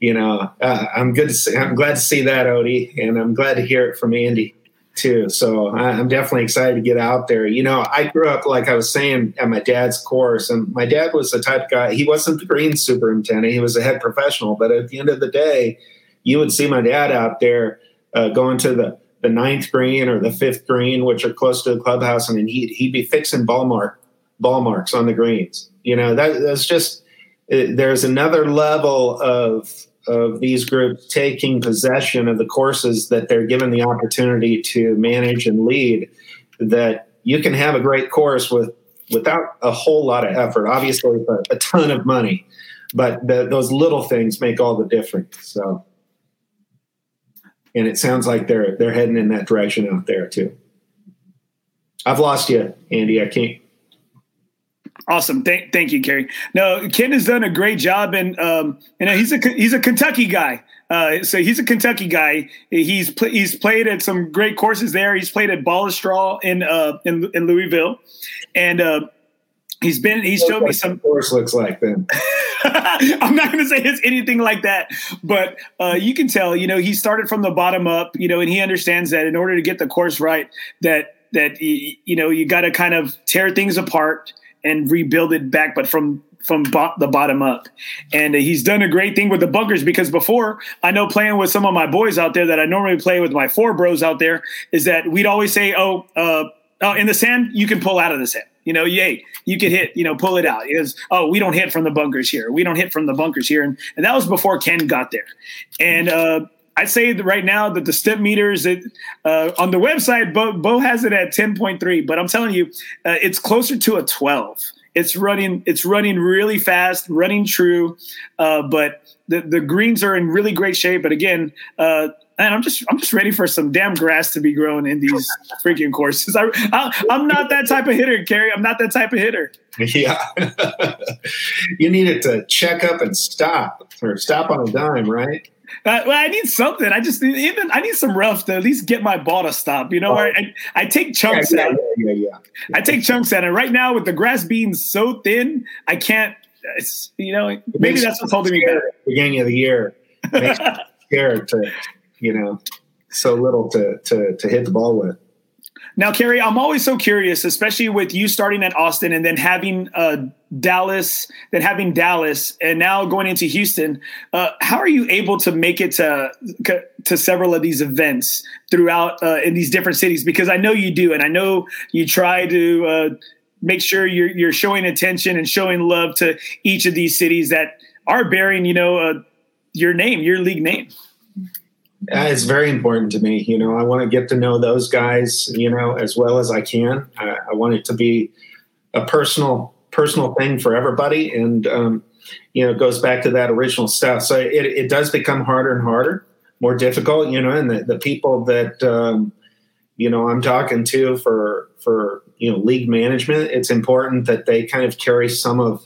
you know, uh, I'm good. To see, I'm glad to see that, Odie, and I'm glad to hear it from Andy too. So I, I'm definitely excited to get out there. You know, I grew up like I was saying at my dad's course, and my dad was the type of guy. He wasn't the green superintendent; he was a head professional. But at the end of the day, you would see my dad out there uh, going to the the ninth green or the fifth green, which are close to the clubhouse, and he'd, he'd be fixing ball mark ball marks on the greens. You know, that, that's just it, there's another level of of these groups taking possession of the courses that they're given the opportunity to manage and lead. That you can have a great course with without a whole lot of effort. Obviously, a, a ton of money, but the, those little things make all the difference. So, and it sounds like they're they're heading in that direction out there too. I've lost you, Andy. I can't Awesome. Thank, thank you, Kerry. No, Ken has done a great job, and um, you know he's a he's a Kentucky guy. Uh, so he's a Kentucky guy. He's pl- he's played at some great courses there. He's played at Ballastraw in uh, in, in Louisville, and uh, he's been he's showed me some course looks like then. I'm not going to say it's anything like that, but uh, you can tell. You know, he started from the bottom up. You know, and he understands that in order to get the course right, that that you know you got to kind of tear things apart and rebuild it back, but from from bo- the bottom up. And he's done a great thing with the bunkers because before I know playing with some of my boys out there that I normally play with my four bros out there is that we'd always say, "Oh, uh, oh, in the sand you can pull out of the sand." You know, yay, you can hit, you know, pull it out. Because, oh, we don't hit from the bunkers here. We don't hit from the bunkers here. And, and that was before Ken got there. And uh, I'd say right now that the Stimpmeters it, uh, on the website, Bo, Bo has it at 10.3, but I'm telling you, uh, it's closer to a 12. It's running, it's running really fast, running true, uh, but the, the greens are in really great shape. But again, uh, and I'm just I'm just ready for some damn grass to be grown in these freaking courses. I, I am not that type of hitter, Kerry. I'm not that type of hitter. Yeah, you need it to check up and stop or stop on a dime, right? Uh, well, I need something. I just need, even I need some rough to at least get my ball to stop. You know, oh. I, I take chunks yeah, yeah, yeah, yeah. I take chunks at it. Right now, with the grass being so thin, I can't. you know, maybe that's what's holding me back. Beginning of the year, scared to, you know, so little to to to hit the ball with. Now, Kerry, I'm always so curious, especially with you starting at Austin and then having uh, Dallas, then having Dallas, and now going into Houston. Uh, how are you able to make it to to several of these events throughout uh, in these different cities? Because I know you do, and I know you try to uh, make sure you're you're showing attention and showing love to each of these cities that are bearing, you know, uh, your name, your league name. It's very important to me. You know, I want to get to know those guys, you know, as well as I can. I, I want it to be a personal, personal thing for everybody. And, um, you know, it goes back to that original stuff. So it, it does become harder and harder, more difficult, you know, and the, the people that, um, you know, I'm talking to for, for, you know, league management, it's important that they kind of carry some of,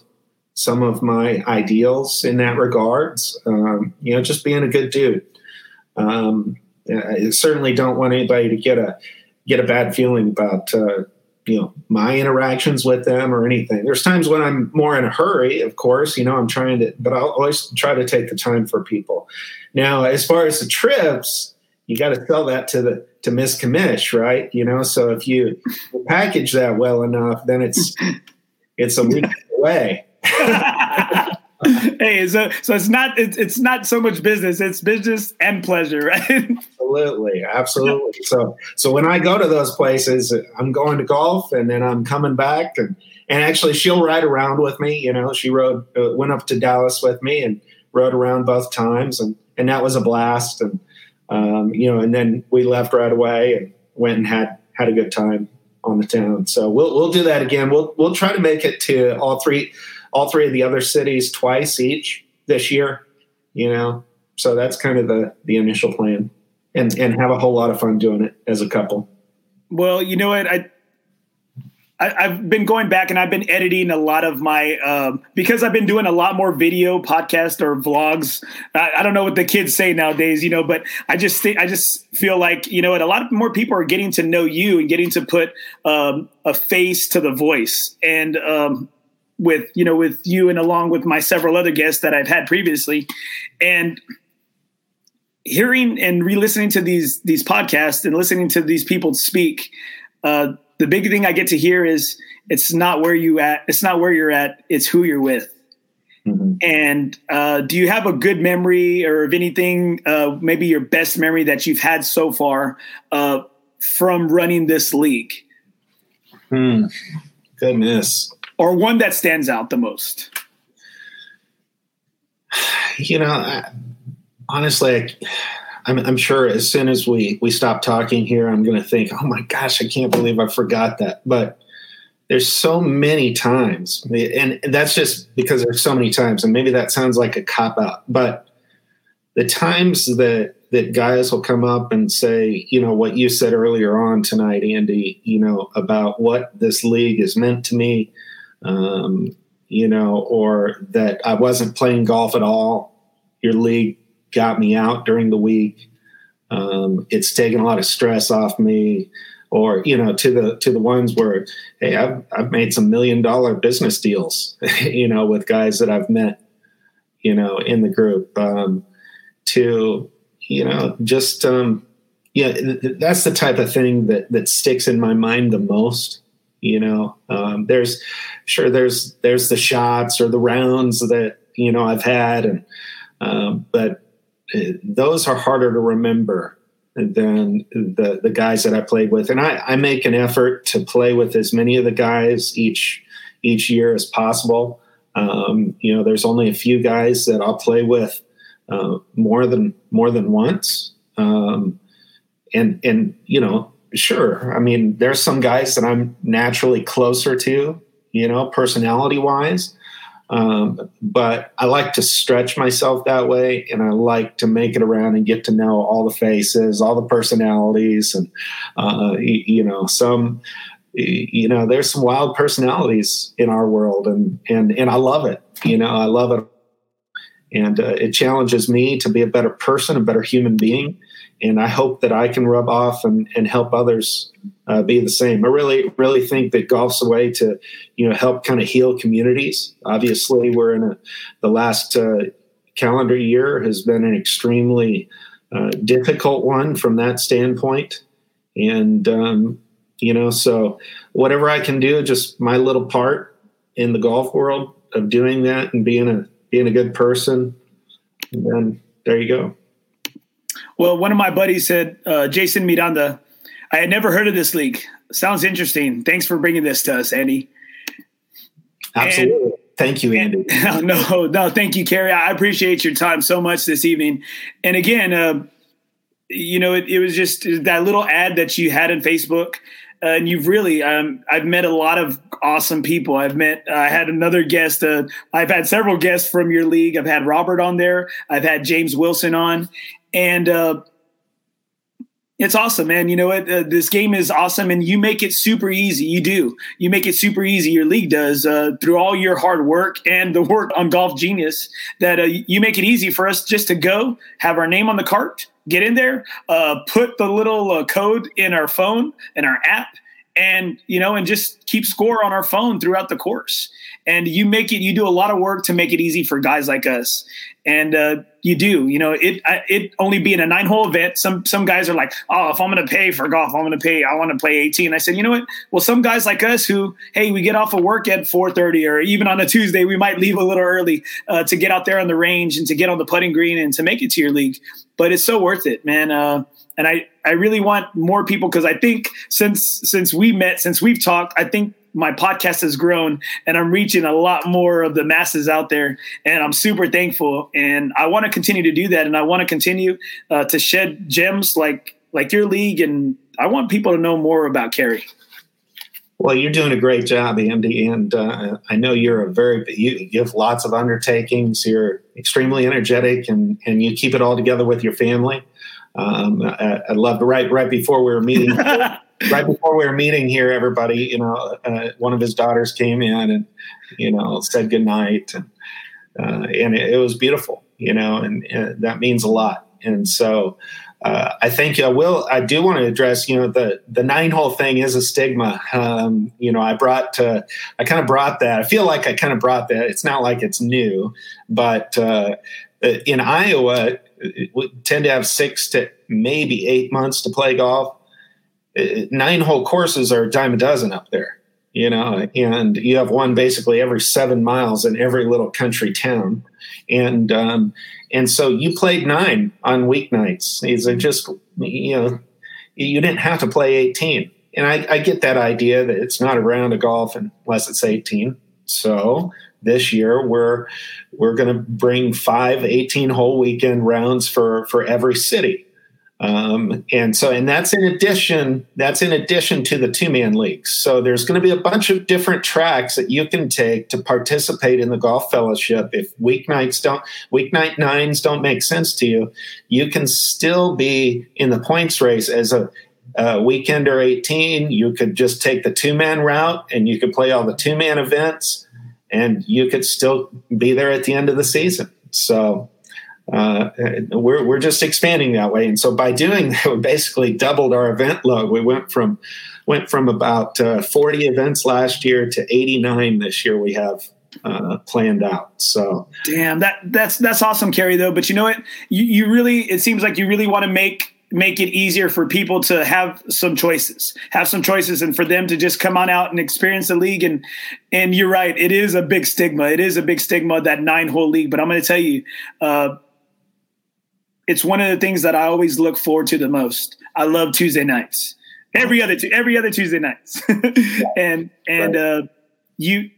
some of my ideals in that regards. Um, you know, just being a good dude um, I certainly don't want anybody to get a get a bad feeling about uh, you know my interactions with them or anything. There's times when I'm more in a hurry, of course. You know, I'm trying to, but I'll always try to take the time for people. Now, as far as the trips, you got to sell that to the to Miss Commish, right? You know, so if you package that well enough, then it's it's a week away. hey, so so it's not it's, it's not so much business; it's business and pleasure, right? absolutely, absolutely. So so when I go to those places, I'm going to golf, and then I'm coming back, and and actually she'll ride around with me. You know, she rode uh, went up to Dallas with me and rode around both times, and and that was a blast. And um, you know, and then we left right away and went and had had a good time on the town. So we'll we'll do that again. We'll we'll try to make it to all three all three of the other cities twice each this year. You know, so that's kind of the the initial plan, and and have a whole lot of fun doing it as a couple. Well, you know what I. I, have been going back and I've been editing a lot of my um, because I've been doing a lot more video podcast or vlogs. I, I, don't know what the kids say nowadays, you know, but I just think I just feel like you know what a lot more people are getting to know you and getting to put um, a face to the voice. And um, with you know with you and along with my several other guests that I've had previously, and hearing and re-listening to these these podcasts and listening to these people speak. Uh, the big thing I get to hear is it's not where you at. It's not where you're at. It's who you're with. Mm-hmm. And uh, do you have a good memory or of anything, uh, maybe your best memory that you've had so far uh, from running this league? Hmm. Goodness or one that stands out the most? You know, I, honestly, I'm, I'm, sure as soon as we we stop talking here, I'm going to think, "Oh my gosh, I can't believe I forgot that." But there's so many times, and that's just because there's so many times, and maybe that sounds like a cop out, but the times that that guys will come up and say, you know, what you said earlier on tonight, Andy, you know, about what this league has meant to me, um, you know, or that I wasn't playing golf at all. Your league got me out during the week. Um, it's taken a lot of stress off me. Or you know, to the to the ones where, hey, I've I've made some million dollar business deals, you know, with guys that I've met, you know, in the group. Um, to you know, just um, yeah, that's the type of thing that that sticks in my mind the most you know um, there's sure there's there's the shots or the rounds that you know i've had and um, but uh, those are harder to remember than the the guys that i played with. And i i make an effort to play with as many of the guys each each year as possible. Um, you know there's only a few guys that i'll play with uh, more than more than once. Um, and and you know sure. I mean, there's some guys that I'm naturally closer to, you know, personality wise. Um, but I like to stretch myself that way, and I like to make it around and get to know all the faces, all the personalities, and uh, you, know, some, you know, there's some wild personalities in our world, and and and I love it. You know, I love it, and uh, it challenges me to be a better person, a better human being, and I hope that I can rub off and, and help others uh, be the same. I really, really think that golf's a way to, you know, help kind of heal communities. Obviously, we're in a the last uh, calendar year has been an extremely uh, difficult one from that standpoint, and um, you know, so whatever I can do, just my little part in the golf world of doing that and being a being a good person, and then there you go. Well, one of my buddies said, uh, Jason Miranda, I had never heard of this league. Sounds interesting. Thanks for bringing this to us, Andy. Absolutely. And, thank you, Andy. And, no, no, thank you, Kerry. I appreciate your time so much this evening. And again, uh, you know, it, it, was just that little ad that you had in Facebook. Uh, and you've really, um, I've met a lot of awesome people. I've met, I had another guest. Uh, I've had several guests from your league. I've had Robert on there. I've had James Wilson on, and uh, it's awesome, man. You know what? Uh, this game is awesome, and you make it super easy. You do. You make it super easy. Your league does uh, through all your hard work and the work on Golf Genius. That uh, you make it easy for us just to go, have our name on the cart, get in there, uh, put the little uh, code in our phone and our app, and you know, and just keep score on our phone throughout the course. And you make it. You do a lot of work to make it easy for guys like us. And uh, you do. You know, it it only being a nine hole event. Some some guys are like, oh, if I'm going to pay for golf, I'm going to pay. I want to play 18. I said, you know what? Well, some guys like us who, hey, we get off of work at 4:30, or even on a Tuesday, we might leave a little early uh, to get out there on the range and to get on the putting green and to make it to your league. But it's so worth it, man. Uh, and I I really want more people because I think since since we met, since we've talked, I think my podcast has grown and I'm reaching a lot more of the masses out there. And I'm super thankful. And I want to continue to do that. And I want to continue uh, to shed gems like like your league. And I want people to know more about Kerry. Well, you're doing a great job, Andy, and uh, I know you're a very you, you have lots of undertakings. You're extremely energetic, and and you keep it all together with your family. Um, I, I love right right before we were meeting. right before we were meeting here, everybody, you know, uh, one of his daughters came in and, you know, said goodnight. And, uh, and it, it, was beautiful, you know, and, and, that means a lot. And so uh, I think you I will, I do want to address, you know, the, the nine hole thing is a stigma. Um, you know, I brought, uh, I kind of brought that. I feel like I kind of brought that. It's not like it's new, but uh, in Iowa, we tend to have six to maybe eight months to play golf nine hole courses are a dime a dozen up there, you know, and you have one basically every seven miles in every little country town. And, um, and so you played nine on weeknights. These are just, you know, you didn't have to play 18. And I, I get that idea that it's not a round of golf unless it's 18. So this year we're we're going to bring five 18 hole weekend rounds for for every city um, and so, and that's in addition, that's in addition to the two man leagues. So there's going to be a bunch of different tracks that you can take to participate in the golf fellowship. If weeknights don't, weeknight nines don't make sense to you, you can still be in the points race as a, weekend or 18. You could just take the two man route and you could play all the two man events and you could still be there at the end of the season. So, uh, we're, we're just expanding that way. And so by doing that, we basically doubled our event load. We went from went from about uh, 40 events last year to 89 this year. We have uh, planned out. So damn that that's that's awesome, Kerry. Though, but you know what? You, you really it seems like you really want to make make it easier for people to have some choices, have some choices, and for them to just come on out and experience the league. And and you're right, it is a big stigma. It is a big stigma that nine hole league. But I'm going to tell you. Uh, it's one of the things that I always look forward to the most. I love Tuesday nights. Every other every other Tuesday nights, and and uh, you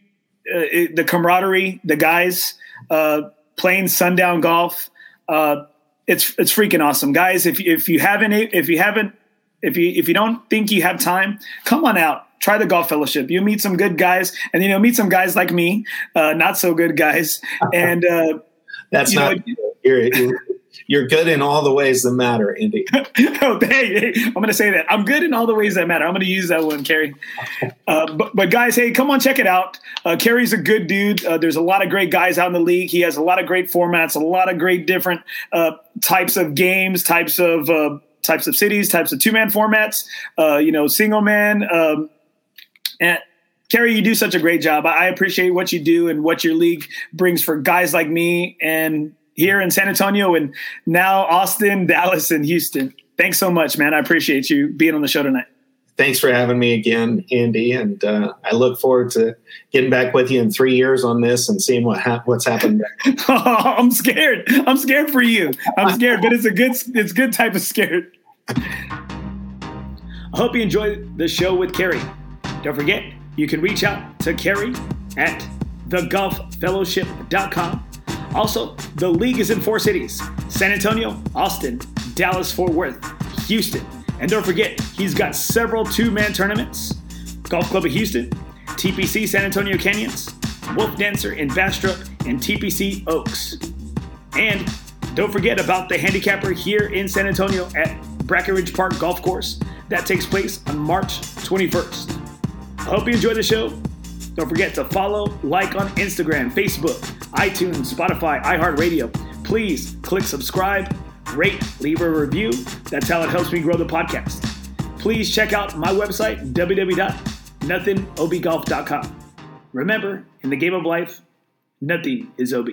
uh, it, the camaraderie, the guys uh, playing sundown golf. Uh, it's it's freaking awesome, guys. If if you haven't if you haven't if you if you don't think you have time, come on out. Try the golf fellowship. You meet some good guys, and you know meet some guys like me, uh, not so good guys, and uh, that's not. Know, you're, you're, you're good in all the ways that matter, Andy. oh, hey, hey, I'm going to say that. I'm good in all the ways that matter. I'm going to use that one, Kerry. Uh, but, but, guys, hey, come on, check it out. Uh, Kerry's a good dude. Uh, there's a lot of great guys out in the league. He has a lot of great formats, a lot of great different uh, types of games, types of uh, types of cities, types of two man formats. Uh, you know, single man. Um, and Kerry, you do such a great job. I appreciate what you do and what your league brings for guys like me and here in San Antonio and now Austin, Dallas, and Houston. Thanks so much, man. I appreciate you being on the show tonight. Thanks for having me again, Andy. And uh, I look forward to getting back with you in three years on this and seeing what ha- what's happened. oh, I'm scared. I'm scared for you. I'm scared, but it's a good it's good type of scared. I hope you enjoyed the show with Kerry. Don't forget, you can reach out to Kerry at thegolffellowship.com also, the league is in four cities San Antonio, Austin, Dallas, Fort Worth, Houston. And don't forget, he's got several two man tournaments Golf Club of Houston, TPC San Antonio Canyons, Wolfdancer in Bastrop, and TPC Oaks. And don't forget about the handicapper here in San Antonio at Brackenridge Park Golf Course. That takes place on March 21st. I hope you enjoy the show. Don't forget to follow, like on Instagram, Facebook, iTunes, Spotify, iHeartRadio. Please click subscribe, rate, leave a review. That's how it helps me grow the podcast. Please check out my website, www.nothingobgolf.com. Remember, in the game of life, nothing is OB.